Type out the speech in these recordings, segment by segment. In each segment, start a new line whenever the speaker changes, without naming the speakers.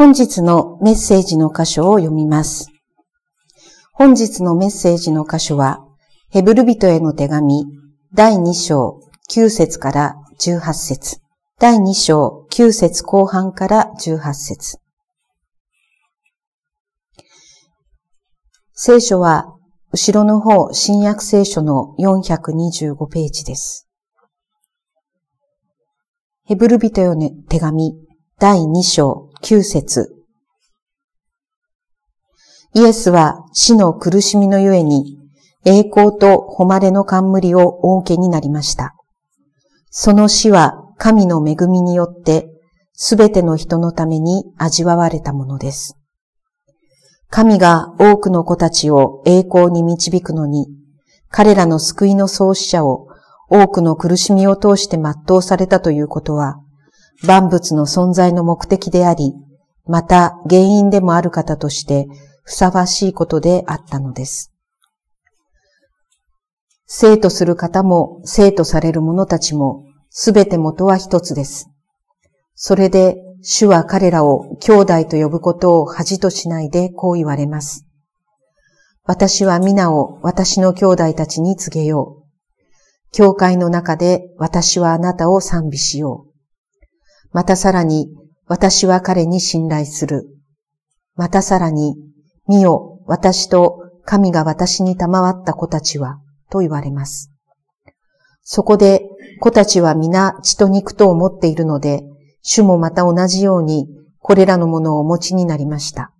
本日のメッセージの箇所を読みます。本日のメッセージの箇所は、ヘブル人への手紙、第2章9節から18節第2章9節後半から18節聖書は、後ろの方、新約聖書の425ページです。ヘブル人への手紙、第2章9節イエスは死の苦しみのゆえに栄光と誉れの冠をお受けになりました。その死は神の恵みによってすべての人のために味わわれたものです。神が多くの子たちを栄光に導くのに、彼らの救いの創始者を多くの苦しみを通して全うされたということは、万物の存在の目的であり、また原因でもある方としてふさわしいことであったのです。生とする方も生とされる者たちもすべて元は一つです。それで主は彼らを兄弟と呼ぶことを恥としないでこう言われます。私は皆を私の兄弟たちに告げよう。教会の中で私はあなたを賛美しよう。またさらに、私は彼に信頼する。またさらに、見よ、私と神が私に賜った子たちは、と言われます。そこで、子たちは皆血と肉と思っているので、主もまた同じように、これらのものをお持ちになりました。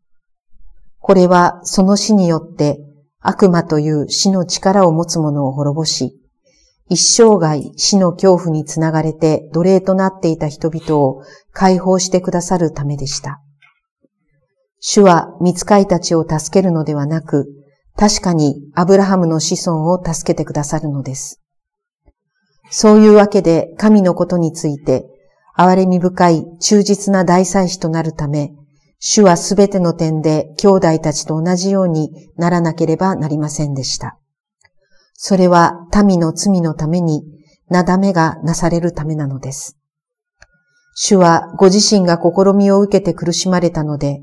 これはその死によって悪魔という死の力を持つ者を滅ぼし、一生涯死の恐怖につながれて奴隷となっていた人々を解放してくださるためでした。主は見つかいたちを助けるのではなく、確かにアブラハムの子孫を助けてくださるのです。そういうわけで神のことについて、憐れみ深い忠実な大祭司となるため、主はすべての点で兄弟たちと同じようにならなければなりませんでした。それは民の罪のために、なだめがなされるためなのです。主はご自身が試みを受けて苦しまれたので、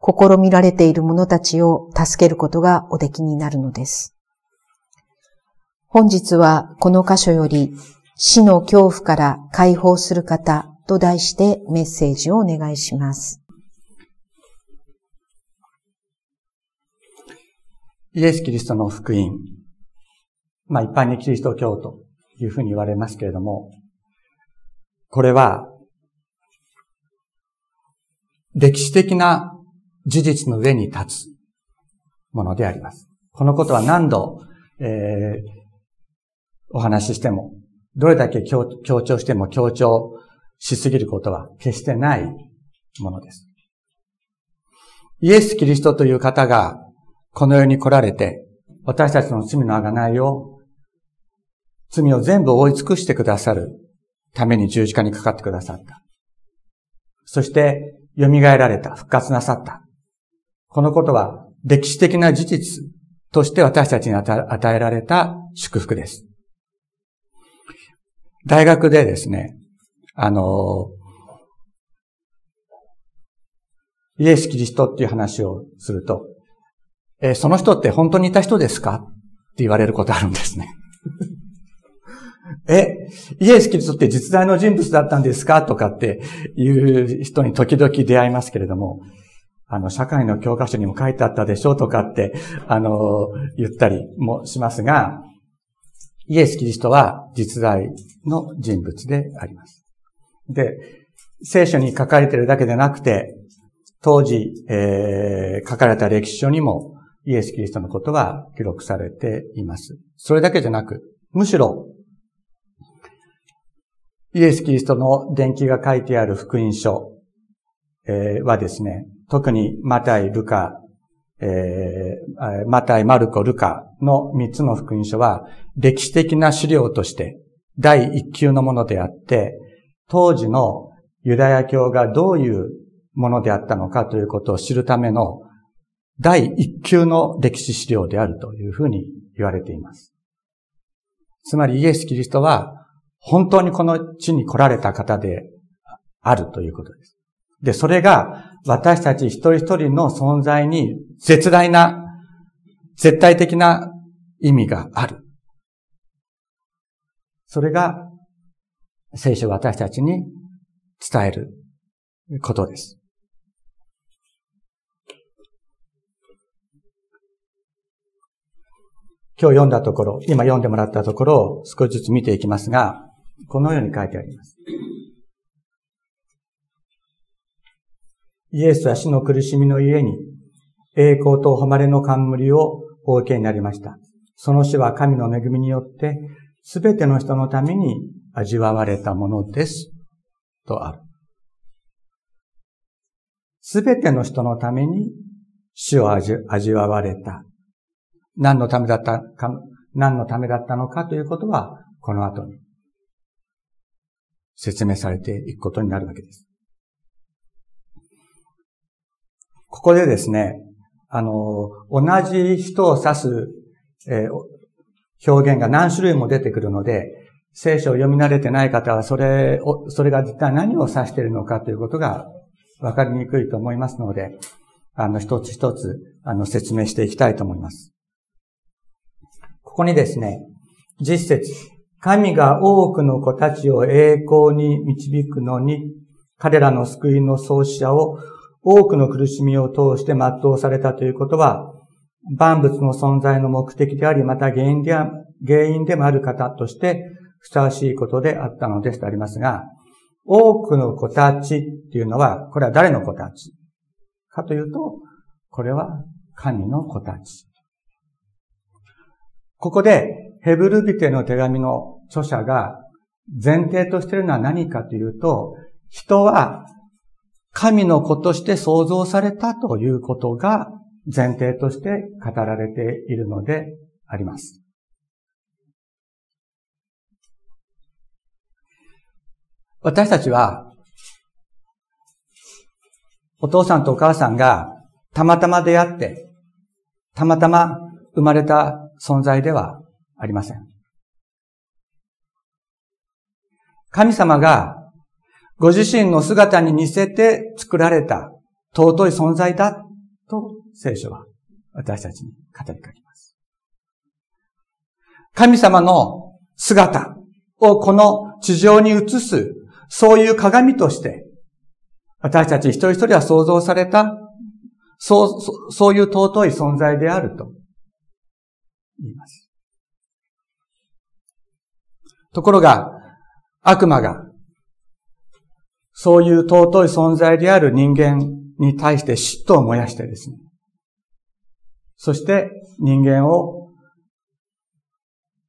試みられている者たちを助けることがおできになるのです。本日はこの箇所より死の恐怖から解放する方と題してメッセージをお願いします。
イエス・キリストの福音。まあ一般にキリスト教というふうに言われますけれども、これは、歴史的な事実の上に立つものであります。このことは何度、えー、お話ししても、どれだけ強調しても強調しすぎることは決してないものです。イエス・キリストという方がこの世に来られて、私たちの罪の贖いを罪を全部追い尽くしてくださるために十字架にかかってくださった。そして、蘇られた、復活なさった。このことは歴史的な事実として私たちに与えられた祝福です。大学でですね、あの、イエス・キリストっていう話をすると、えその人って本当にいた人ですか？って言われることあるんですね。え、イエス・キリストって実在の人物だったんですか？とかっていう人に時々出会いますけれども、あの、社会の教科書にも書いてあったでしょ？うとかって、あの、言ったりもしますが、イエス・キリストは実在の人物であります。で、聖書に書かれているだけでなくて、当時、えー、書かれた歴史書にもイエス・キリストのことは記録されています。それだけじゃなく、むしろイエス・キリストの伝記が書いてある福音書はですね、特にマタイ、ルカ、マタイ、マルコ、ルカの三つの福音書は歴史的な資料として第一級のものであって、当時のユダヤ教がどういうものであったのかということを知るための第一級の歴史資料であるというふうに言われています。つまりイエス・キリストは本当にこの地に来られた方であるということです。で、それが私たち一人一人の存在に絶大な、絶対的な意味がある。それが聖書私たちに伝えることです。今日読んだところ、今読んでもらったところを少しずつ見ていきますが、このように書いてあります。イエスは死の苦しみのゆえに、栄光と誉れの冠をお受けになりました。その死は神の恵みによって、すべての人のために味わわれたものです。とある。すべての人のために死を味わわれた。何のためだったか、何のためだったのかということは、この後に説明されていくことになるわけです。ここでですね、あの、同じ人を指す、えー、表現が何種類も出てくるので、聖書を読み慣れてない方は、それを、それが実は何を指しているのかということが分かりにくいと思いますので、あの、一つ一つ、あの、説明していきたいと思います。ここにですね、実節、神が多くの子たちを栄光に導くのに、彼らの救いの創始者を多くの苦しみを通して全うされたということは、万物の存在の目的であり、また原因で原因でもある方としてふさわしいことであったのですとありますが、多くの子たちっていうのは、これは誰の子たち？かというと、これは神の子たち。ここで、ヘブルビテの手紙の著者が前提としているのは何かというと、人は神の子として創造されたということが前提として語られているのであります。私たちは、お父さんとお母さんがたまたま出会って、たまたま生まれた存在ではありません。神様がご自身の姿に似せて作られた尊い存在だと聖書は私たちに語りかけます。神様の姿をこの地上に映す、そういう鏡として、私たち一人一人は創造された、そう、そういう尊い存在であると言います。ところが、悪魔がそういう尊い存在である人間に対して嫉妬を燃やしてですね。そして人間を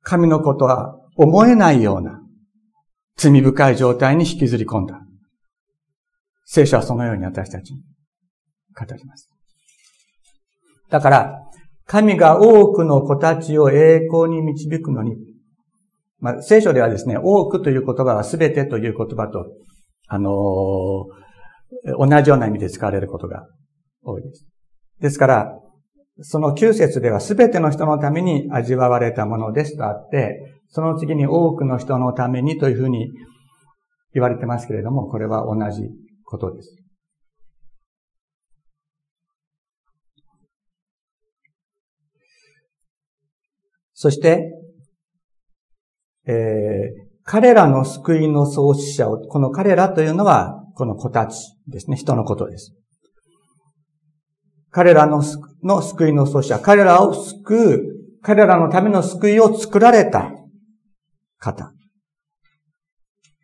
神のことは思えないような罪深い状態に引きずり込んだ。聖書はそのように私たちに語ります。だから、神が多くの子たちを栄光に導くのに、まあ、聖書ではですね、多くという言葉は全てという言葉とあのー、同じような意味で使われることが多いです。ですから、その9節では全ての人のために味わわれたものですとあって、その次に多くの人のためにというふうに言われてますけれども、これは同じことです。そして、えー、彼らの救いの創始者を、この彼らというのは、この子たちですね。人のことです。彼らのの救いの創始者、彼らを救う、彼らのための救いを作られた方。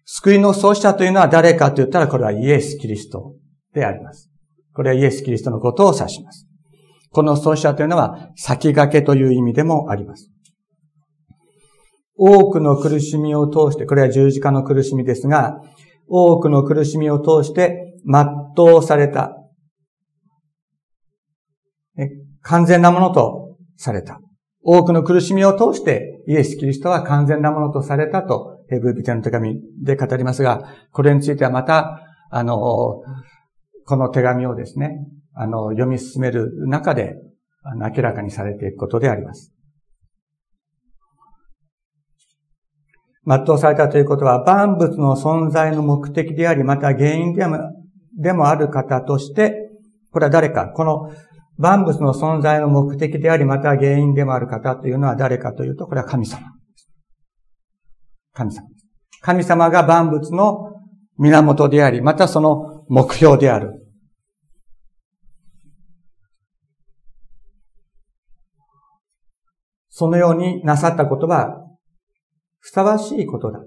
救いの創始者というのは誰かと言ったら、これはイエス・キリストであります。これはイエス・キリストのことを指します。この創始者というのは、先駆けという意味でもあります。多くの苦しみを通して、これは十字架の苦しみですが、多くの苦しみを通して全うされた。完全なものとされた。多くの苦しみを通してイエス・キリストは完全なものとされたと、ヘブルビテの手紙で語りますが、これについてはまた、あの、この手紙をですね、あの、読み進める中で、明らかにされていくことであります。全うされたということは、万物の存在の目的であり、また原因でもでもある方として、これは誰か、この万物の存在の目的であり、また原因でもある方というのは誰かというと、これは神様。神様。神様が万物の源であり、またその目標である。そのようになさったことは、ふさわしいことだ。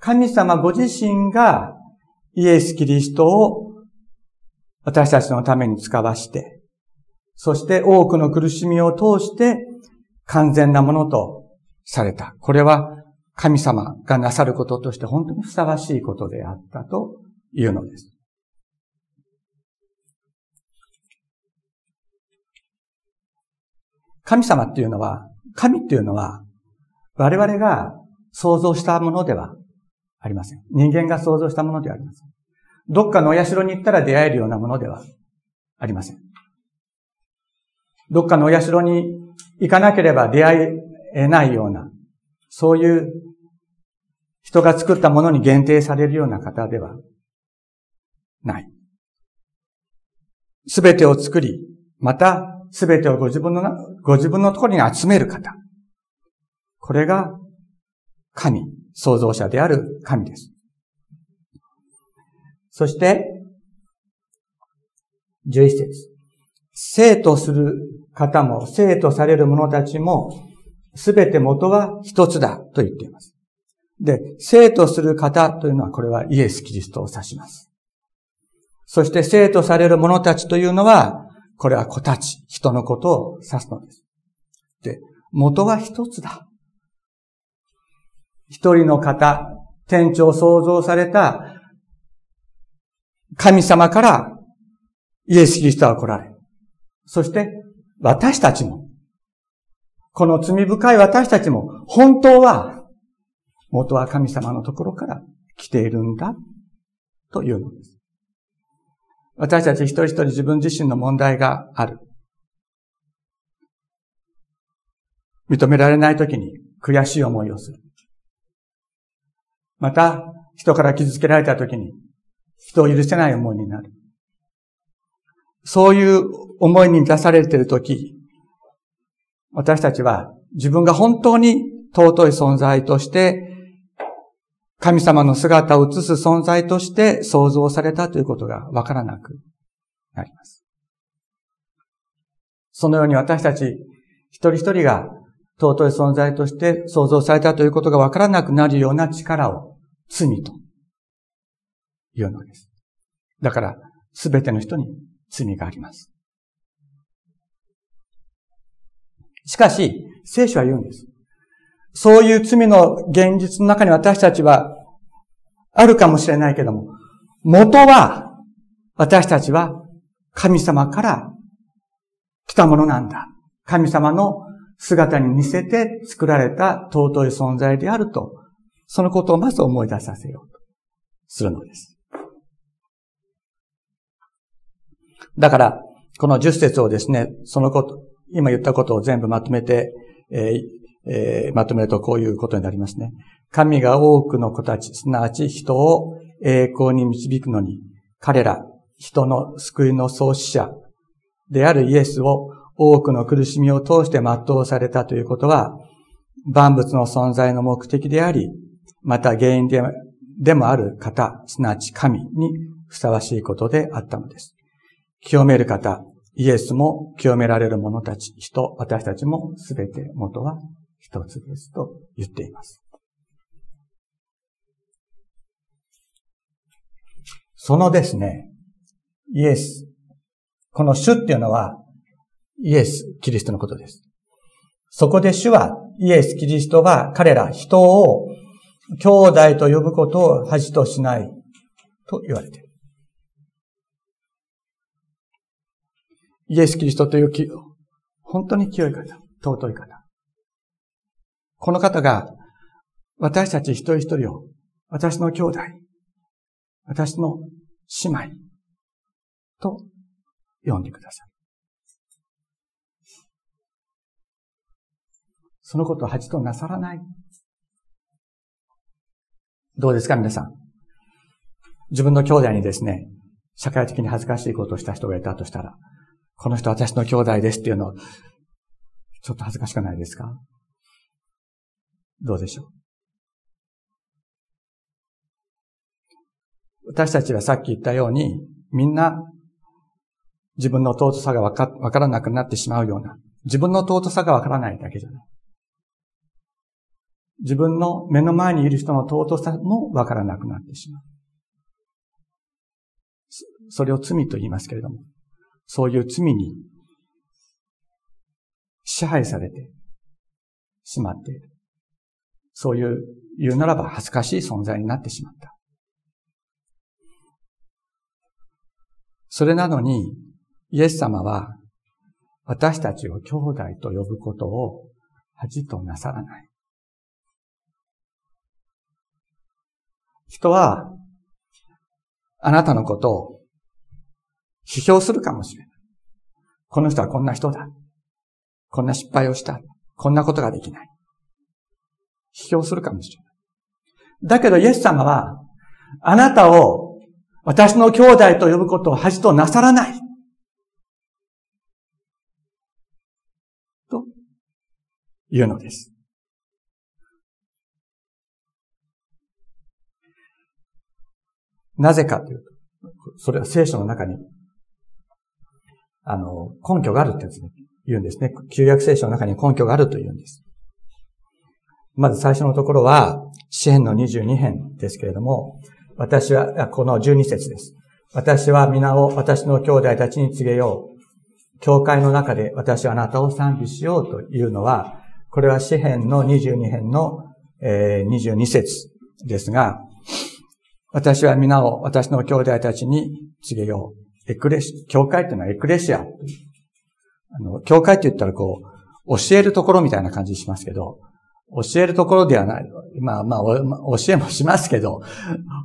神様ご自身がイエス・キリストを私たちのために使わして、そして多くの苦しみを通して完全なものとされた。これは神様がなさることとして本当にふさわしいことであったというのです。神様っていうのは、神っていうのは、我々が想像したものではありません。人間が想像したものではありません。どっかのお社に行ったら出会えるようなものではありません。どっかのお社に行かなければ出会えないような、そういう人が作ったものに限定されるような方ではない。すべてを作り、またすべてをご自分の、ご自分のところに集める方。これが神、創造者である神です。そして、11節生とする方も、生とされる者たちも、すべて元は一つだと言っています。で、生とする方というのは、これはイエス・キリストを指します。そして、生とされる者たちというのは、これは子たち、人のことを指すのです。で、元は一つだ。一人の方、天地を創造された神様からイエス・キリストは来られ、そして私たちも、この罪深い私たちも、本当は、元は神様のところから来ているんだ、というのです。私たち一人一人自分自身の問題がある。認められないときに悔しい思いをする。また、人から傷つけられたときに、人を許せない思いになる。そういう思いに出されているとき、私たちは自分が本当に尊い存在として、神様の姿を映す存在として創造されたということがわからなくなります。そのように私たち一人一人が尊い存在として創造されたということがわからなくなるような力を罪というのです。だから、すべての人に罪があります。しかし、聖書は言うんです。そういう罪の現実の中に私たちはあるかもしれないけども、元は私たちは神様から来たものなんだ。神様の姿に似せて作られた尊い存在であるとそのことをまず思い出させようとするのです。だから、この十節をですね、そのこと、今言ったことを全部まとめて、えーえー、まとめるとこういうことになりますね。神が多くの子たち、すなわち人を栄光に導くのに、彼ら、人の救いの創始者であるイエスを多くの苦しみを通して全うされたということは、万物の存在の目的であり、また原因ででもある方、すなわち神にふさわしいことであったのです。清める方、イエスも清められる者たち、人、私たちもすべて元は一つですと言っています。そのですね、イエス、この主っていうのは、イエス、キリストのことです。そこで主は、イエス、キリストは彼ら人を兄弟と呼ぶことを恥としないと言われている。イエス・キリストという本当に清い方、尊い方。この方が私たち一人一人を私の兄弟、私の姉妹と呼んでください。そのことを恥となさらないどうですか皆さん？自分の兄弟にですね、社会的に恥ずかしいことをした人がいたとしたら、この人私の兄弟ですっていうの、ちょっと恥ずかしくないですか？どうでしょう？私たちはさっき言ったように、みんな自分の尊さがわかわからなくなってしまうような、自分の尊さがわからないだけじゃない。自分の目の前にいる人の尊さもわからなくなってしまう。それを罪と言いますけれども、そういう罪に支配されてしまっている。そういう、言うならば恥ずかしい存在になってしまった。それなのに、イエス様は私たちを兄弟と呼ぶことを恥となさらない。人は、あなたのことを批評するかもしれない。この人はこんな人だ。こんな失敗をした。こんなことができない。批評するかもしれない。だけど、イエス様は、あなたを私の兄弟と呼ぶことを恥となさらない。と、言うのです。なぜかというと、それは聖書の中に、あの、根拠があるって言うんですね。旧約聖書の中に根拠があると言うんです。まず最初のところは、詩篇の22編ですけれども、私は、この12節です。私は皆を私の兄弟たちに告げよう。教会の中で私はあなたを賛美しようというのは、これは詩篇の22編の22節ですが、私は皆を私の兄弟たちに告げよう。エクレシ、教会っていうのはエクレシア。あの、教会って言ったらこう、教えるところみたいな感じしますけど、教えるところではない。まあまあ、教えもしますけど、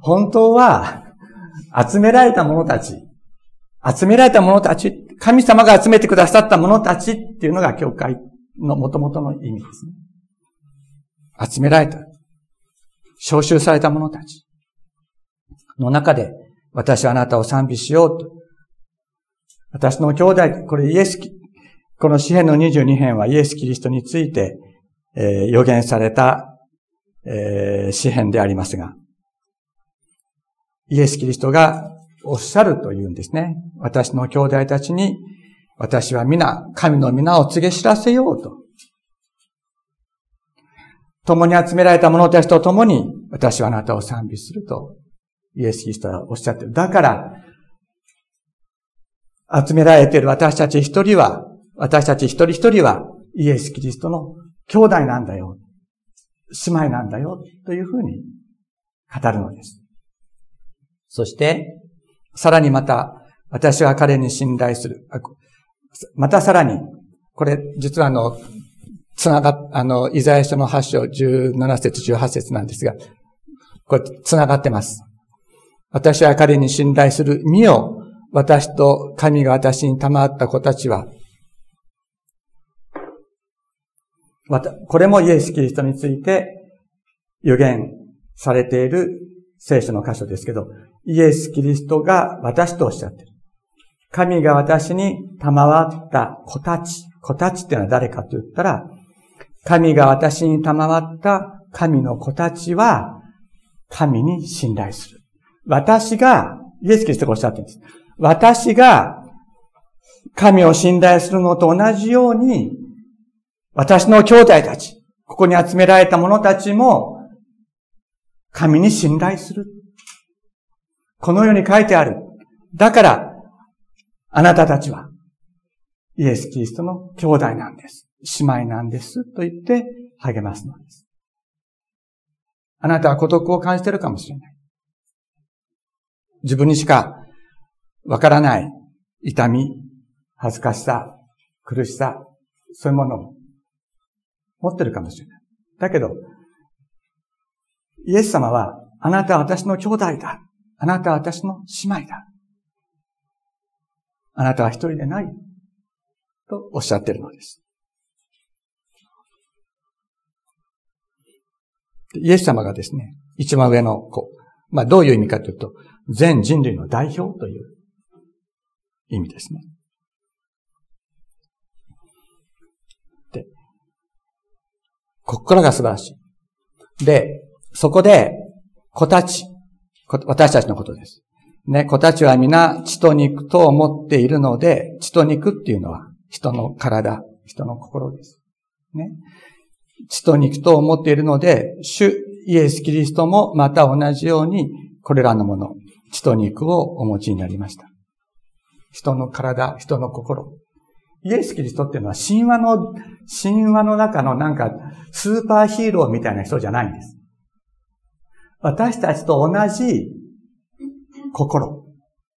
本当は、集められた者たち、集められた者たち、神様が集めてくださった者たちっていうのが教会の元々の意味ですね。集められた。召集された者たち。の中で、私はあなたを賛美しようと。私の兄弟、これイエス、この詩篇の22編はイエス・キリストについて、えー、予言された、えー、詩篇でありますが、イエス・キリストがおっしゃるというんですね。私の兄弟たちに、私は皆、神の皆を告げ知らせようと。共に集められた者たちと共に、私はあなたを賛美するとイエス・キリストはおっしゃってる。だから、集められている私たち一人は、私たち一人一人は、イエス・キリストの兄弟なんだよ。姉妹なんだよ。というふうに語るのです。そして、さらにまた、私は彼に信頼する。またさらに、これ、実はあの、つなが、あの、イザヤ書の8章17節18節なんですが、これ、つながってます。私は彼に信頼する。見よ、私と神が私に賜った子たちは、これもイエス・キリストについて予言されている聖書の箇所ですけど、イエス・キリストが私とおっしゃってる。神が私に賜った子たち、子たちっていうのは誰かと言ったら、神が私に賜った神の子たちは、神に信頼する。私が、イエス・キリストがおっしゃってるんです。私が神を信頼するのと同じように、私の兄弟たち、ここに集められた者たちも、神に信頼する。このように書いてある。だから、あなたたちは、イエス・キリストの兄弟なんです。姉妹なんです。と言って励ますのです。あなたは孤独を感じているかもしれない。自分にしかわからない痛み、恥ずかしさ、苦しさ、そういうものを持ってるかもしれない。だけど、イエス様は、あなたは私の兄弟だ。あなたは私の姉妹だ。あなたは一人でない。とおっしゃってるのです。イエス様がですね、一番上の子。まあどういう意味かというと、全人類の代表という意味ですね。で、ここからが素晴らしい。で、そこで、子たち、私たちのことです。ね、子たちは皆血と肉と思っているので、血と肉っていうのは人の体、人の心です。ね。血と肉と思っているので、主イエス・キリストもまた同じように、これらのもの、血と肉をお持ちになりました。人の体、人の心。イエス・キリストっていうのは神話の、神話の中のなんかスーパーヒーローみたいな人じゃないんです。私たちと同じ心。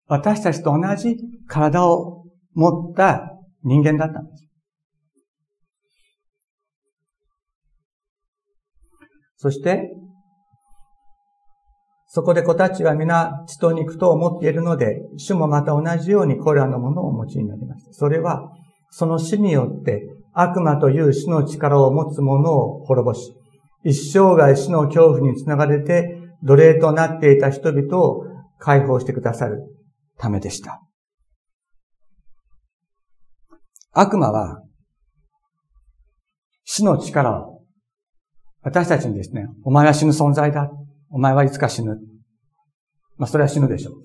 私たちと同じ体を持った人間だったんです。そして、そこで子たちは皆血と肉と思っているので、主もまた同じようにこれらのものをお持ちになりました。それは、その死によって悪魔という死の力を持つ者を滅ぼし、一生涯死の恐怖につながれて奴隷となっていた人々を解放してくださるためでした。悪魔は死の力を私たちにですね、お前は死ぬ存在だ。お前はいつか死ぬ。まあ、それは死ぬでしょう。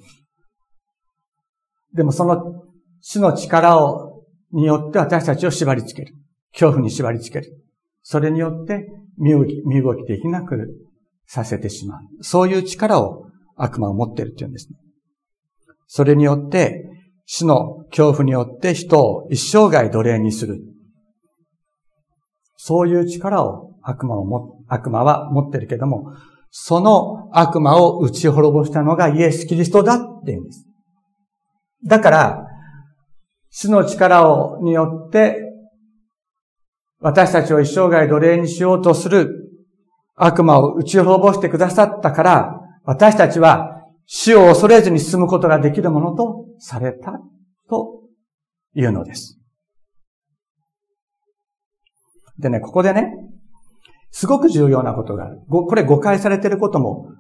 でもその死の力を、によって私たちを縛り付ける。恐怖に縛り付ける。それによって身動き、身動きできなくさせてしまう。そういう力を悪魔を持っているというんですね。それによって、死の恐怖によって人を一生涯奴隷にする。そういう力を悪魔をも、悪魔は持ってるけども、その悪魔を打ち滅ぼしたのがイエス・キリストだって言うんです。だから、死の力を、によって、私たちを一生涯奴隷にしようとする悪魔を打ち滅ぼしてくださったから、私たちは死を恐れずに進むことができるものとされたというのです。でね、ここでね、すごく重要なことがある。これ誤解されていることも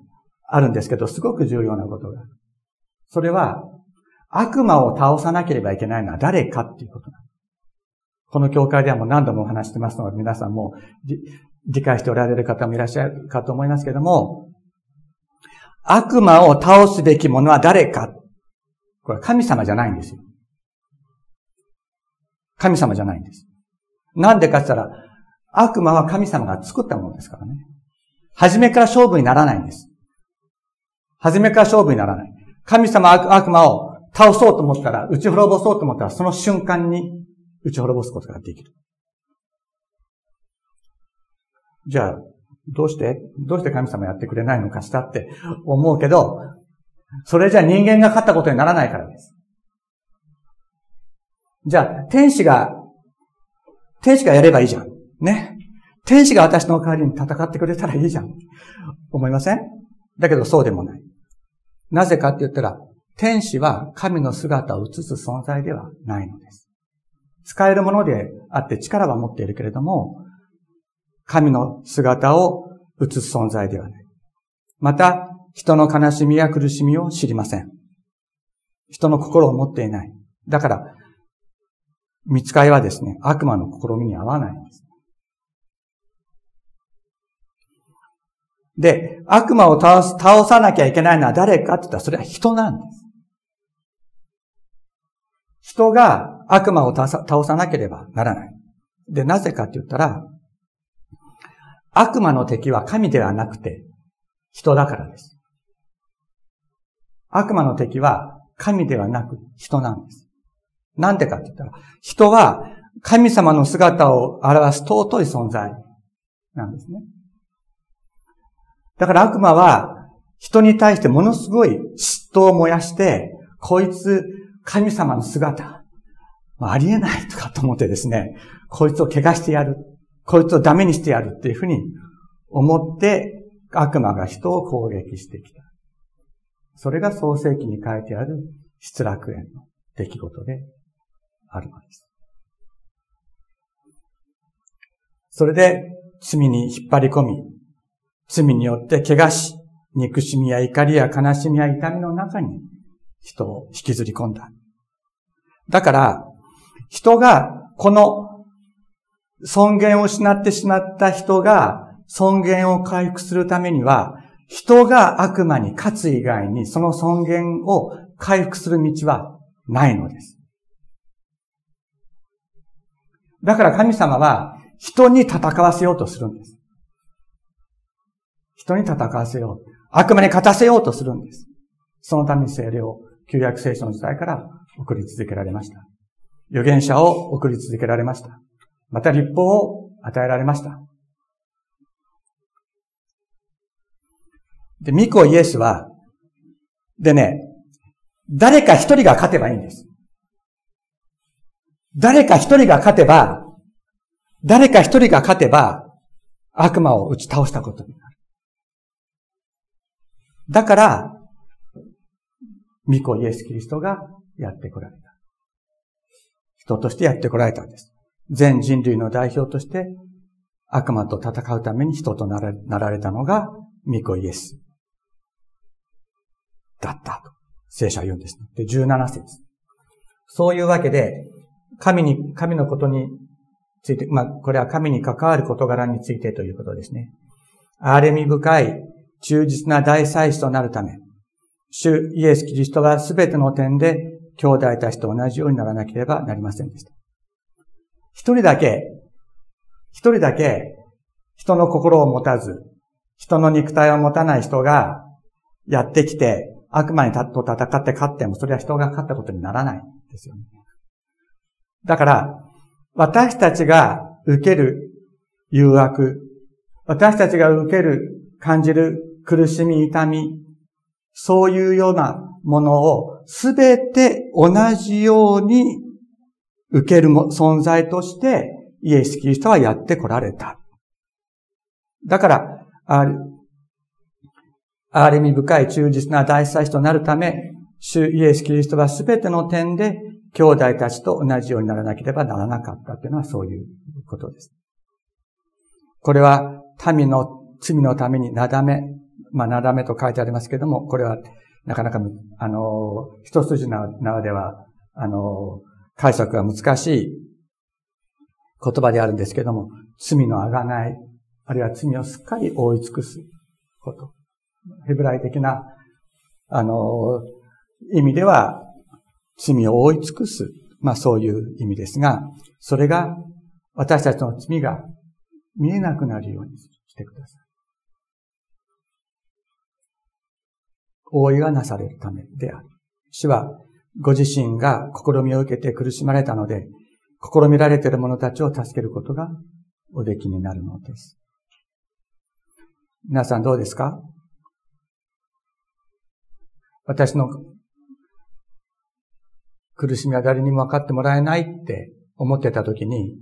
あるんですけど、すごく重要なことがある。それは、悪魔を倒さなければいけないのは誰かっていうことな。この教会ではもう何度もお話してますので、皆さんも理解しておられる方もいらっしゃるかと思いますけども、悪魔を倒すべきものは誰かこれは神様じゃないんですよ。神様じゃないんです。なんでかって言ったら、悪魔は神様が作ったものですからね。初めから勝負にならないんです。初めから勝負にならない。神様悪魔を倒そうと思ったら、打ち滅ぼそうと思ったら、その瞬間に打ち滅ぼすことができる。じゃあ、どうしてどうして神様やってくれないのかしたって思うけど、それじゃ人間が勝ったことにならないからです。じゃあ、天使が、天使がやればいいじゃん。ね。天使が私の代わりに戦ってくれたらいいじゃん。思いません？だけどそうでもない。なぜかって言ったら、天使は神の姿を映す存在ではないのです。使えるものであって力は持っているけれども、神の姿を映す存在ではない。また、人の悲しみや苦しみを知りません。人の心を持っていない。だから、見つかいはですね、悪魔の試みに合わないんです。で、悪魔を倒す、倒さなきゃいけないのは誰かって言ったらそれは人なんです。人が悪魔を倒さなければならない。で、なぜかって言ったら、悪魔の敵は神ではなくて人だからです。悪魔の敵は神ではなく人なんです。なんでかって言ったら、人は神様の姿を表す尊い存在なんですね。だから悪魔は人に対してものすごい嫉妬を燃やして、こいつ神様の姿、ありえないとかと思ってですね、こいつを怪我してやる。こいつをダメにしてやるっていうふうに思って悪魔が人を攻撃してきた。それが創世記に書いてある失楽園の出来事であるのです。それで罪に引っ張り込み、罪によって怪我し、憎しみや怒りや悲しみや痛みの中に人を引きずり込んだ。だから、人が、この尊厳を失ってしまった人が尊厳を回復するためには、人が悪魔に勝つ以外にその尊厳を回復する道はないのです。だから神様は人に戦わせようとするんです。人に戦わせよう。悪魔に勝たせようとするんです。そのために精霊を旧約聖書の時代から送り続けられました。預言者を送り続けられました。また立法を与えられました。で、ミコイエスは、でね、誰か一人が勝てばいいんです。誰か一人が勝てば、誰か一人が勝てば、悪魔を打ち倒したことになる。だから、ミコイエス・キリストがやってこられた。人としてやってこられたんです。全人類の代表として悪魔と戦うために人となられたのがミコイエスだったと聖書は言うんです。で、17節。そういうわけで、神に、神のことについて、まあ、これは神に関わる事柄についてということですね。憐れみ深い、忠実な大祭司となるため、主イエス・キリストがすべての点で兄弟たちと同じようにならなければなりませんでした。一人だけ、一人だけ人の心を持たず、人の肉体を持たない人がやってきて、悪魔にと戦って勝っても、それは人が勝ったことにならないんですよね。だから、私たちが受ける誘惑、私たちが受ける、感じる苦しみ、痛み、そういうようなものをすべて同じように受ける存在としてイエス・キリストはやってこられた。だから、あれみ深い忠実な大祭司となるため、主イエス・キリストはすべての点で兄弟たちと同じようにならなければならなかったというのはそういうことです。これは民の罪のためになだめ、まあ、なだめと書いてありますけれども、これはなかなか、あの、一筋縄では、あの、解釈が難しい言葉であるんですけれども、罪のあがない、あるいは罪をすっかり覆い尽くすこと。ヘブライ的な、あの、意味では、罪を覆い尽くす。まあそういう意味ですが、それが私たちの罪が見えなくなるようにしてください。覆いがなされるためである。主はご自身が試みを受けて苦しまれたので、試みられている者たちを助けることがおできになるのです。皆さんどうですか？私の苦しみは誰にも分かってもらえないって思ってた時に、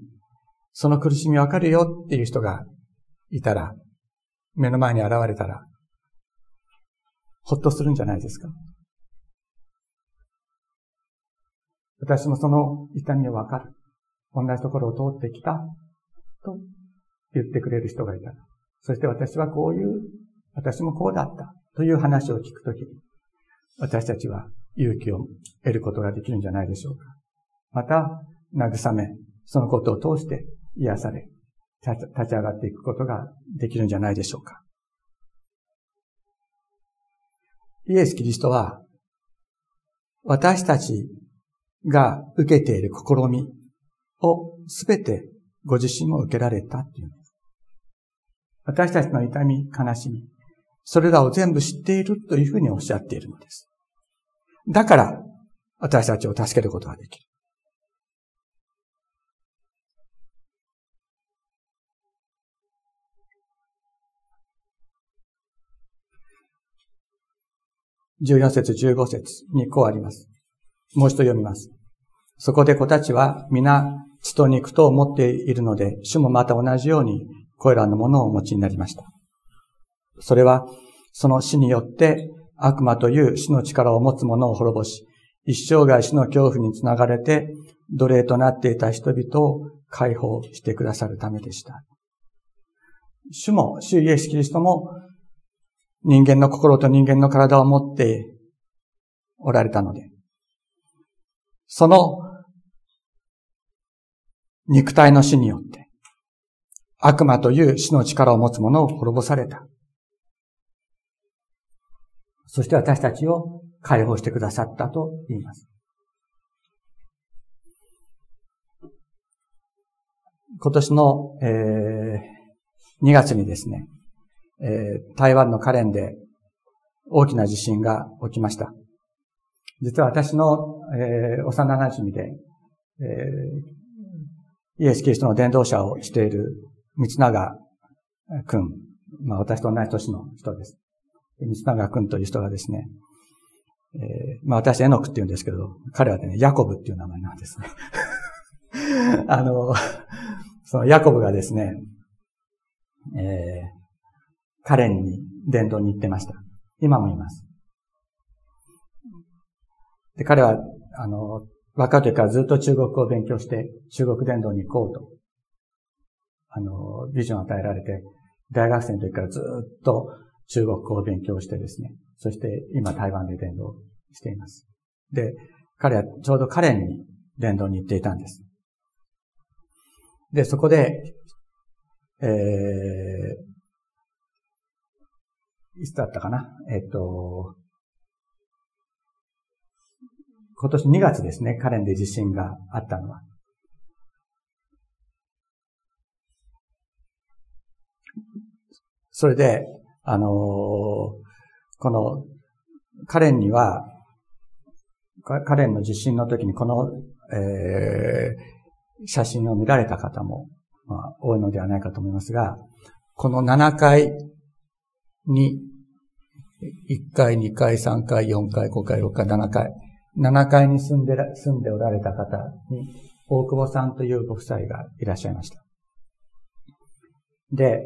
その苦しみ分かるよっていう人がいたら、目の前に現れたら、ほっとするんじゃないですか私もその痛みをわかる。同じところを通ってきた。と言ってくれる人がいたら。そして私はこういう、私もこうだった。という話を聞くときに、私たちは勇気を得ることができるんじゃないでしょうか。また、慰め、そのことを通して癒され、立ち上がっていくことができるんじゃないでしょうか。イエス・キリストは、私たちが受けている試みをすべてご自身を受けられたっていう。私たちの痛み、悲しみ、それらを全部知っているというふうにおっしゃっているのです。だから、私たちを助けることができる。14節15節にこうあります。もう一度読みます。そこで子たちは皆血と肉と思っているので、主もまた同じようにこれらのものをお持ちになりました。それは、その死によって悪魔という死の力を持つ者を滅ぼし、一生涯死の恐怖につながれて奴隷となっていた人々を解放してくださるためでした。主も、主イエス・キリストも人間の心と人間の体を持っておられたので、その肉体の死によって、悪魔という死の力を持つ者を滅ぼされた。そして私たちを解放してくださったと言います。今年の、えー、2月にですね、えー、台湾のカレンで大きな地震が起きました。実は私の、えー、幼馴染で、えー、イエス・キリストの伝道者をしている三永くん、まあ私と同じ年の人です。三永くんという人がですね、えー、まあ私エノクって言うんですけど、彼はね、ヤコブっていう名前なんですね。あの、そのヤコブがですね、えー、カレンに伝道に行ってました。今もいます。で、彼は、あの、若い時からずっと中国語を勉強して、中国伝道に行こうと、あの、ビジョンを与えられて、大学生の時からずっと中国語を勉強してですね、そして今台湾で伝道しています。で、彼はちょうどカレンに伝道に行っていたんです。で、そこで、えー、いつだったかな？えっと、今年2月ですね、カレンで地震があったのは。それで、あのー、この、カレンには、カレンの地震の時にこの、えー、写真を見られた方も、まあ、多いのではないかと思いますが、この7階に、1階、2階、3階、4階、5階、6階、7階、7階に住んで、住んでおられた方に、大久保さんというご夫妻がいらっしゃいました。で、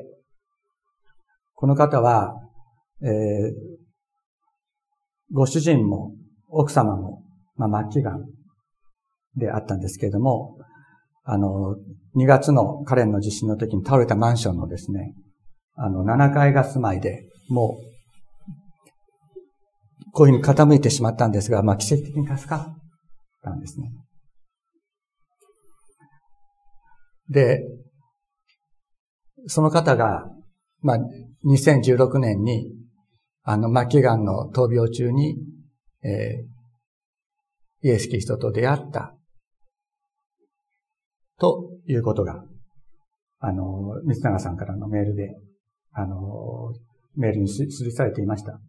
この方は、えー、ご主人も奥様も、まあ、末期癌であったんですけれども、あの、2月のカレンの地震の時に倒れたマンションのですね、あの、7階が住まいで、もう、こういうふうに傾いてしまったんですが、まあ奇跡的に助かったんですね。で、その方が、まあ、2016年に、あの、末期癌の闘病中に、えー、イエス・キリストと出会った、ということが、あの、三永さんからのメールで、あの、メールに記されていました。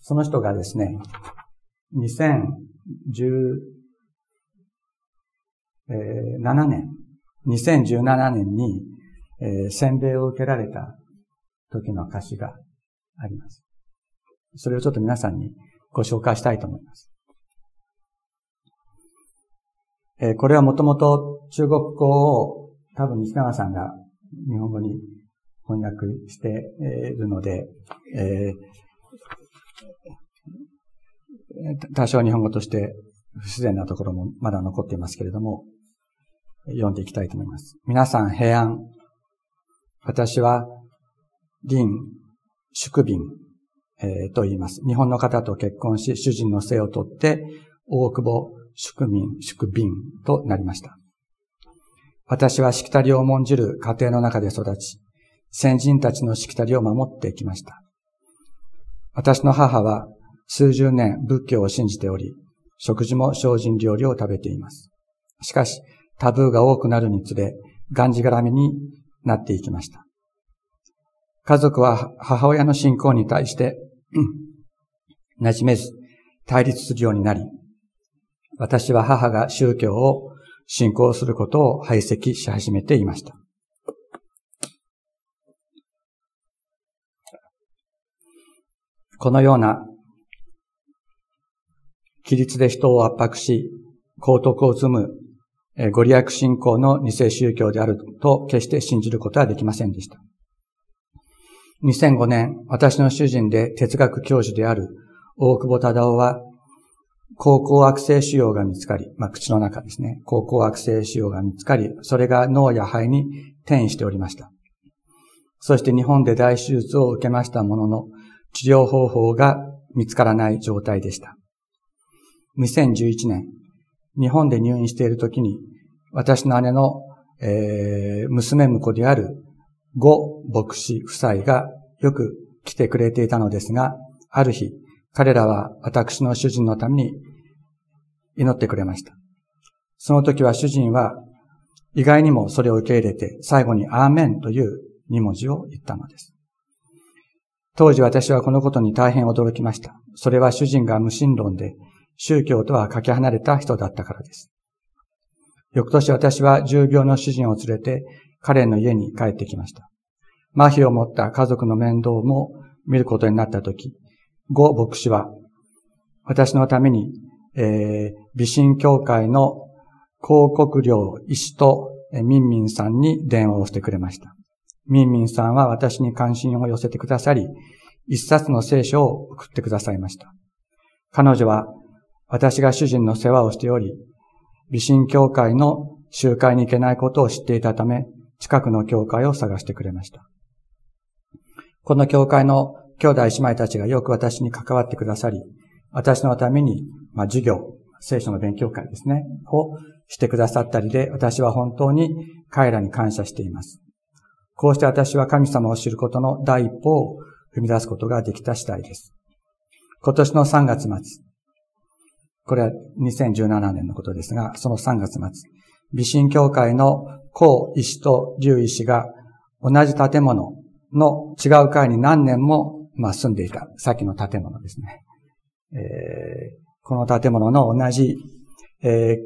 その人がですね、2017年、2017年に、え、洗礼を受けられた時の歌詞があります。それをちょっと皆さんにご紹介したいと思います。え、これはもともと中国語を多分西永さんが日本語に翻訳しているので、えー、多少日本語として不自然なところもまだ残っていますけれども、読んでいきたいと思います。皆さん平安。私は、林、宿便、えー、と言います。日本の方と結婚し、主人の姓を取って、大久保、宿民、宿便となりました。私はしきたりを重んじる家庭の中で育ち、先人たちのしきたりを守ってきました。私の母は数十年仏教を信じており、食事も精進料理を食べています。しかし、タブーが多くなるにつれ、がんじがらみになっていきました。家族は母親の信仰に対して、馴染めず、対立するようになり、私は母が宗教を信仰することを排斥し始めていました。このような、規律で人を圧迫し、高徳を積む、ご利益信仰の偽宗教であると決して信じることはできませんでした。2005年、私の主人で哲学教授である大久保忠夫は、高校悪性腫瘍が見つかり、まあ、口の中ですね。高校悪性腫瘍が見つかり、それが脳や肺に転移しておりました。そして日本で大手術を受けましたものの、治療方法が見つからない状態でした。2011年、日本で入院している時に、私の姉の、えー、娘婿である呉牧師夫妻がよく来てくれていたのですが、ある日、彼らは私の主人のために祈ってくれました。その時は主人は意外にもそれを受け入れて最後にアーメンという二文字を言ったのです。当時私はこのことに大変驚きました。それは主人が無神論で宗教とはかけ離れた人だったからです。翌年私は重病の主人を連れて彼の家に帰ってきました。麻痺を持った家族の面倒も見ることになったとき、ゴ牧師は私のために、えー、美神協会の広告料医師とミンミンさんに電話をしてくれました。ミンミンさんは私に関心を寄せてくださり、一冊の聖書を送ってくださいました。彼女は私が主人の世話をしており、美神教会の集会に行けないことを知っていたため、近くの教会を探してくれました。この教会の兄弟姉妹たちがよく私に関わってくださり、私のために、まあ、授業、聖書の勉強会ですね、をしてくださったりで、私は本当に彼らに感謝しています。こうして私は神様を知ることの第一歩を踏み出すことができた次第です。今年の3月末、これは2017年のことですが、その3月末、美神教会の高医師と竜医師が同じ建物の違う階に何年も、まあ、住んでいた、さっきの建物ですね。えー、この建物の同じ、え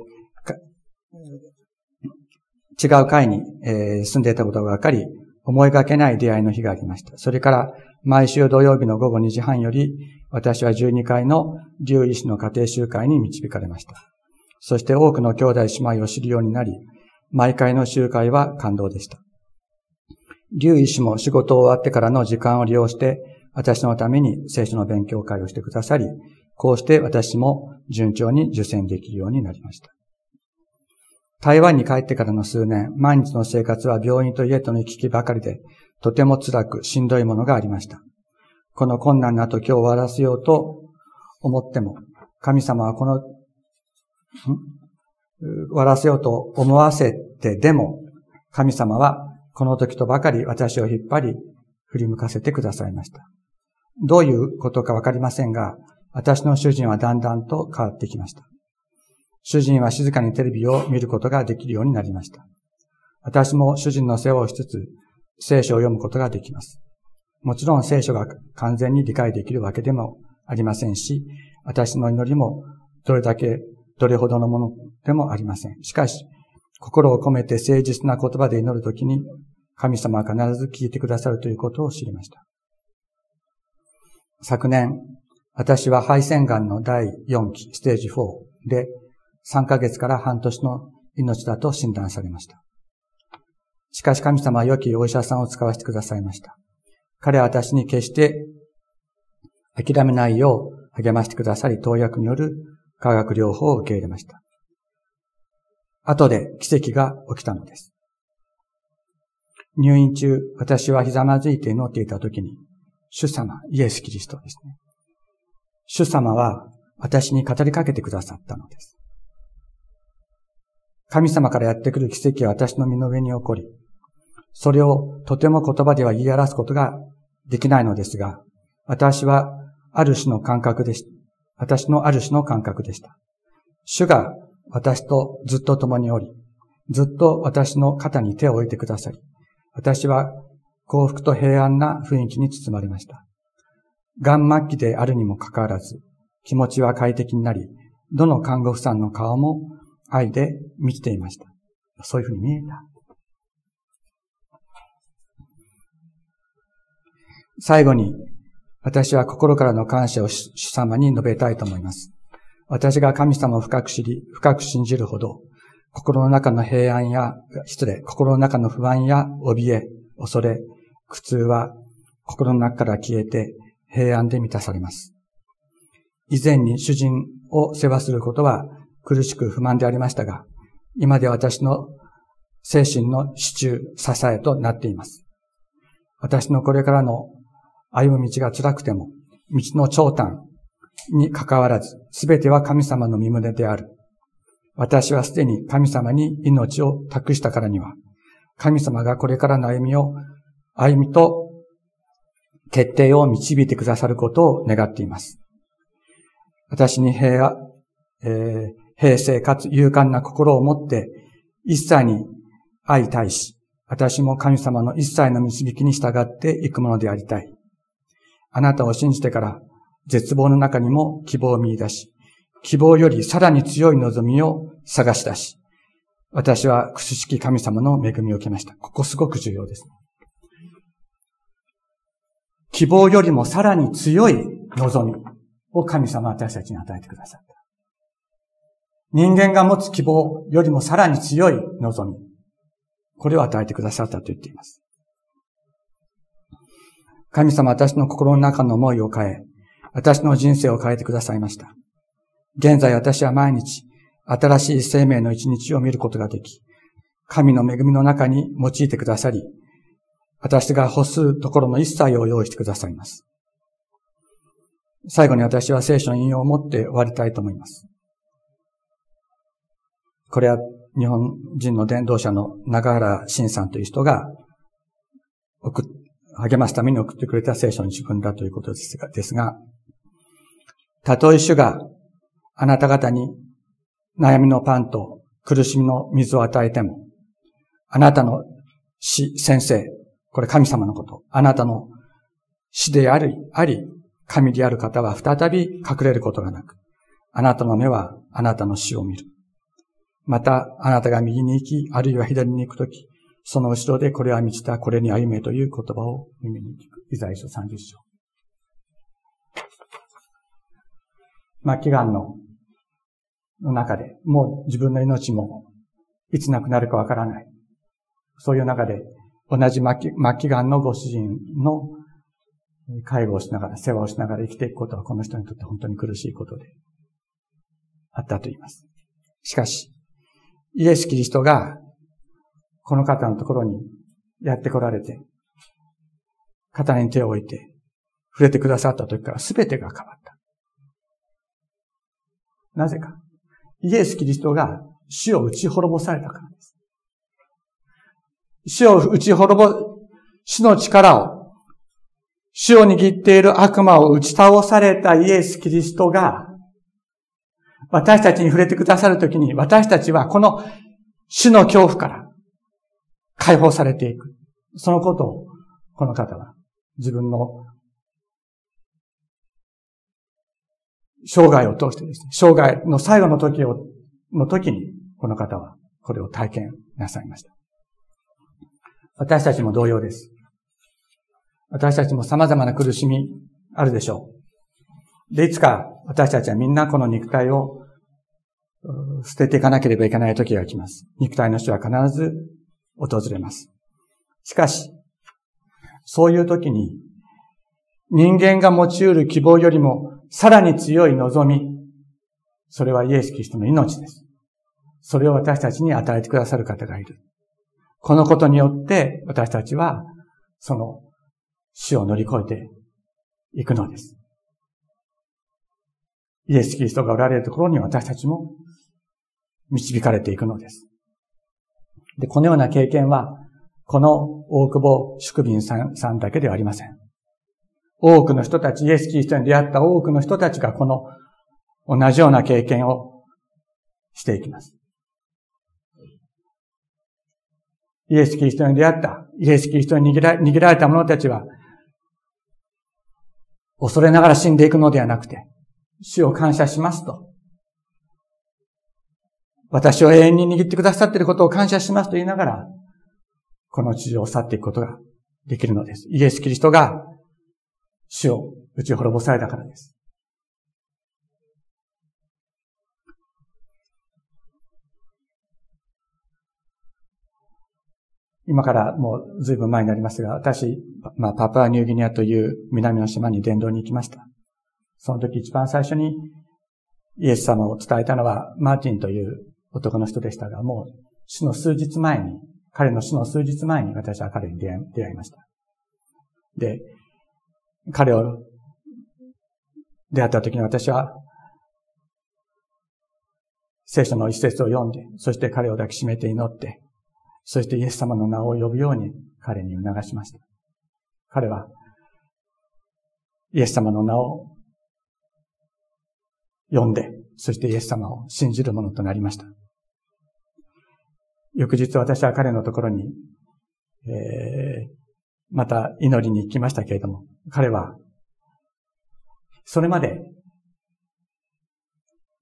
ー、違う階に、えー、住んでいたことが分かり、思いがけない出会いの日がありました。それから、毎週土曜日の午後2時半より、私は12階の竜医師の家庭集会に導かれました。そして多くの兄弟姉妹を知るようになり、毎回の集会は感動でした。竜医師も仕事を終わってからの時間を利用して、私のために聖書の勉強会をしてくださり、こうして私も順調に受験できるようになりました。台湾に帰ってからの数年、毎日の生活は病院と家との行き来ばかりで、とても辛くしんどいものがありました。この困難な時を終わらせようと思っても、神様はこの、終わらせようと思わせてでも、神様はこの時とばかり私を引っ張り、振り向かせてくださいました。どういうことかわかりませんが、私の主人はだんだんと変わってきました。主人は静かにテレビを見ることができるようになりました。私も主人の世話をしつつ、聖書を読むことができます。もちろん聖書が完全に理解できるわけでもありませんし、私の祈りもどれだけ、どれほどのものでもありません。しかし、心を込めて誠実な言葉で祈るときに、神様は必ず聞いてくださるということを知りました。昨年、私は肺腺癌の第4期、ステージ4で3ヶ月から半年の命だと診断されました。しかし神様は良きお医者さんを使わせてくださいました。彼は私に決して諦めないよう励ましてくださり、投薬による化学療法を受け入れました。後で奇跡が起きたのです。入院中、私はひざまずいて祈っていた時に、主様、イエス・キリストですね。主様は私に語りかけてくださったのです。神様からやってくる奇跡は私の身の上に起こり、それをとても言葉では言い表すことができないのですが、私はある種の感覚でした。私のある種の感覚でした。主が私とずっと共におり、ずっと私の肩に手を置いてくださり、私は幸福と平安な雰囲気に包まれました。癌末期であるにもかかわらず、気持ちは快適になり、どの看護婦さんの顔も愛で満ちていました。そういうふうに見えた。最後に、私は心からの感謝を主様に述べたいと思います。私が神様を深く知り、深く信じるほど、心の中の平安や、失礼、心の中の不安や怯え、恐れ、苦痛は心の中から消えて平安で満たされます。以前に主人を世話することは苦しく不満でありましたが、今で私の精神の支柱、支えとなっています。私のこれからの歩む道が辛くても、道の長短に関わらず、すべては神様の身胸である。私はすでに神様に命を託したからには、神様がこれからの歩みを、歩みと決定を導いてくださることを願っています。私に平和、えー、平静かつ勇敢な心を持って、一切に相対し、私も神様の一切の導きに従っていくものでありたい。あなたを信じてから、絶望の中にも希望を見出し、希望よりさらに強い望みを探し出し、私はくすしき神様の恵みを受けました。ここすごく重要です。希望よりもさらに強い望みを神様は私たちに与えてくださった。人間が持つ希望よりもさらに強い望み。これを与えてくださったと言っています。神様私の心の中の思いを変え、私の人生を変えてくださいました。現在私は毎日、新しい生命の一日を見ることができ、神の恵みの中に用いてくださり、私が欲するところの一切を用意してくださいます。最後に私は聖書の引用を持って終わりたいと思います。これは日本人の伝道者の長原慎さんという人が送励ますために送ってくれた聖書の自分だということですが、ですが、たとえ主があなた方に悩みのパンと苦しみの水を与えても、あなたの死、先生、これ神様のこと。あなたの死であり、あり、神である方は再び隠れることがなく、あなたの目はあなたの死を見る。また、あなたが右に行き、あるいは左に行くとき、その後ろでこれは満ちた、これに歩めという言葉を耳に聞く。イザヤ書30章。末期癌の中で、もう自分の命もいつ亡くなるかわからない。そういう中で、同じ末期、末期癌のご主人の介護をしながら、世話をしながら生きていくことはこの人にとって本当に苦しいことであったと言います。しかし、イエス・キリストがこの方のところにやって来られて、肩に手を置いて触れてくださった時から全てが変わった。なぜか。イエス・キリストが死を打ち滅ぼされたからです。死を打ち滅ぼ、死の力を、死を握っている悪魔を打ち倒されたイエス・キリストが、私たちに触れてくださるときに、私たちはこの死の恐怖から解放されていく。そのことを、この方は自分の生涯を通してですね、生涯の最後の時を、の時に、この方はこれを体験なさいました。私たちも同様です。私たちも様々な苦しみあるでしょう。で、いつか私たちはみんなこの肉体を捨てていかなければいけない時が来ます。肉体の死は必ず訪れます。しかし、そういう時に人間が持ち得る希望よりもさらに強い望み、それはイエス・キリストの命です。それを私たちに与えてくださる方がいる。このことによって私たちはその死を乗り越えていくのです。イエス・キリストがおられるところに私たちも導かれていくのです。で、このような経験は、この大久保宿便さんさんだけではありません。多くの人たち、イエス・キリストに出会った多くの人たちがこの同じような経験をしていきます。イエス・キリストに出会った、イエス・キリストに逃げられた者たちは、恐れながら死んでいくのではなくて、主を感謝しますと。私を永遠に握ってくださっていることを感謝しますと言いながら、この地上を去っていくことができるのです。イエス・キリストが死を打ち滅ぼされたからです。今からもう随分前になりますが、私、まあ、パプアニューギニアという南の島に伝道に行きました。その時一番最初にイエス様を伝えたのはマーティンという男の人でしたが、もう死の数日前に、彼の死の数日前に私は彼に出会いました。で、彼を出会った時に私は、聖書の一節を読んで、そして彼を抱きしめて祈って、そしてイエス様の名を呼ぶように彼に促しました。彼は、イエス様の名を呼んで、そしてイエス様を信じるものとなりました。翌日私は彼のところに、えー、また祈りに行きましたけれども、彼は、それまで、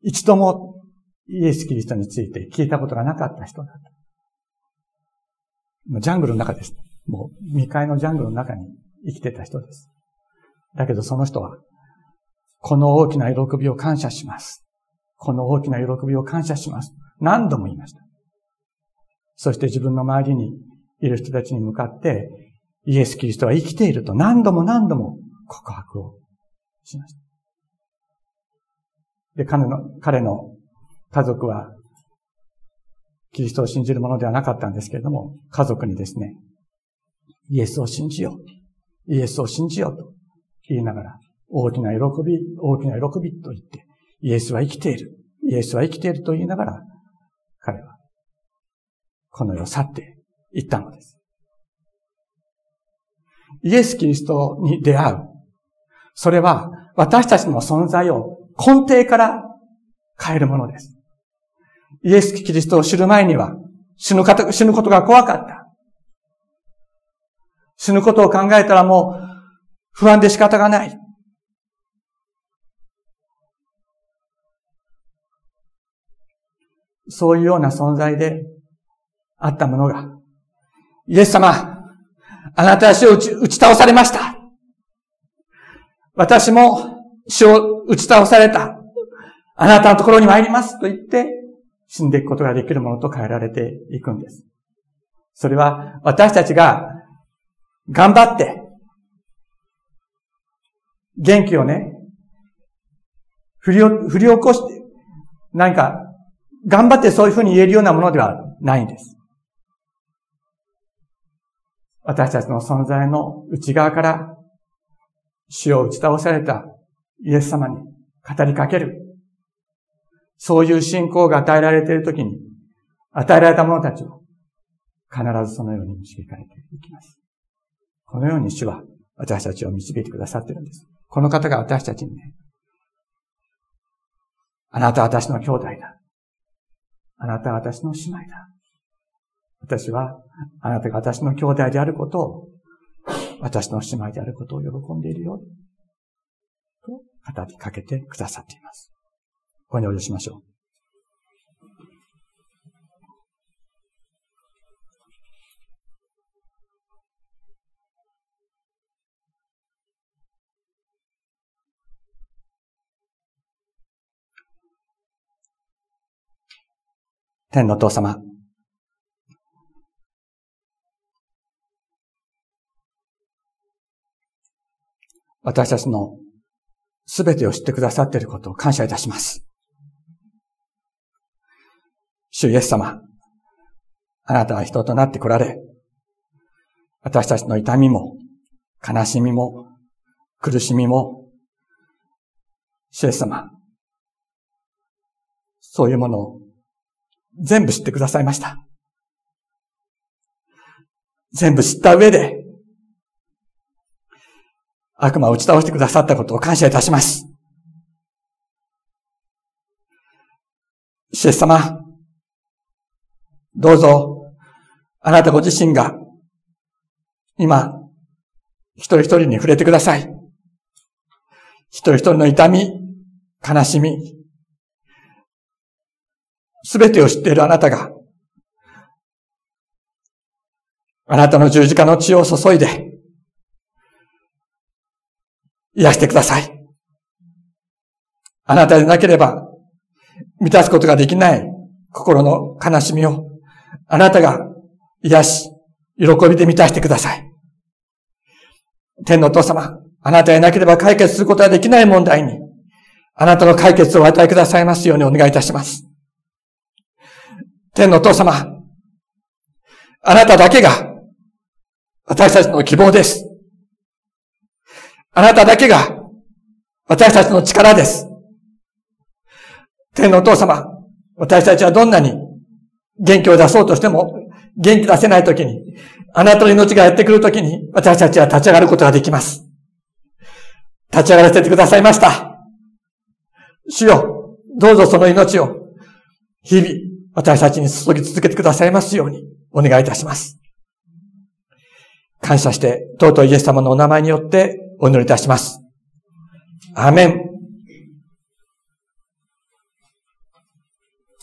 一度もイエス・キリストについて聞いたことがなかった人だった。ジャングルの中です。もう未開のジャングルの中に生きてた人です。だけどその人は、この大きな喜びを感謝します。この大きな喜びを感謝します。何度も言いました。そして自分の周りにいる人たちに向かって、イエス・キリストは生きていると何度も何度も告白をしました。で、彼の、彼の家族は、キリストを信じるものではなかったんですけれども、家族にですね、イエスを信じよう。イエスを信じようと言いながら、大きな喜び、大きな喜びと言って、イエスは生きている。イエスは生きていると言いながら、この世を去って行ったのです。イエス・キリストに出会う。それは、私たちの存在を根底から変えるものです。イエス・キリストを知る前には、死ぬか死ぬことが怖かった。死ぬことを考えたらもう不安で仕方がない。そういうような存在であったものが、イエス様、あなたは死を打ち打ち倒されました。私も死を打ち倒された。あなたのところに参りますと言って、死んでいくことができるものと変えられていくんです。それは私たちが頑張って、元気をね、振り振り起こして、何か、頑張ってそういうふうに言えるようなものではないんです。私たちの存在の内側から死を打ち倒されたイエス様に語りかける。そういう信仰が与えられているときに、与えられた者たちを必ずそのように導かれていきます。このように主は私たちを導いてくださっているんです。この方が私たちにね、あなたは私の兄弟だ。あなたは私の姉妹だ。私は、あなたが私の兄弟であることを、私の姉妹であることを喜んでいるよ。と語りかけてくださっています。お祈りしましょう。天のお父様。私たちのすべてを知ってくださっていることを感謝いたします。主イエス様、あなたは人となって来られ、私たちの痛みも、悲しみも、苦しみも、主イエス様、そういうものを全部知ってくださいました。全部知った上で、悪魔を打ち倒してくださったことを感謝いたします。シエス様、どうぞ、あなたご自身が、今、一人一人に触れてください。一人一人の痛み、悲しみ、すべてを知っているあなたが、あなたの十字架の血を注いで、癒してください。あなたでなければ、満たすことができない心の悲しみを、あなたが癒し、喜びで満たしてください。天のお父様、あなたでなければ解決することができない問題に、あなたの解決をお与えくださいますようにお願いいたします。天のお父様、あなただけが私たちの希望です。あなただけが私たちの力です。天のお父様、私たちはどんなに元気を出そうとしても、元気出せないときに、あなたの命がやってくるときに、私たちは立ち上がることができます。立ち上がらせてくださいました。主よ、どうぞその命を、日々、私たちに注ぎ続けてくださいますように、お願いいたします。感謝して、とうとうイエス様のお名前によってお祈りいたします。アメン。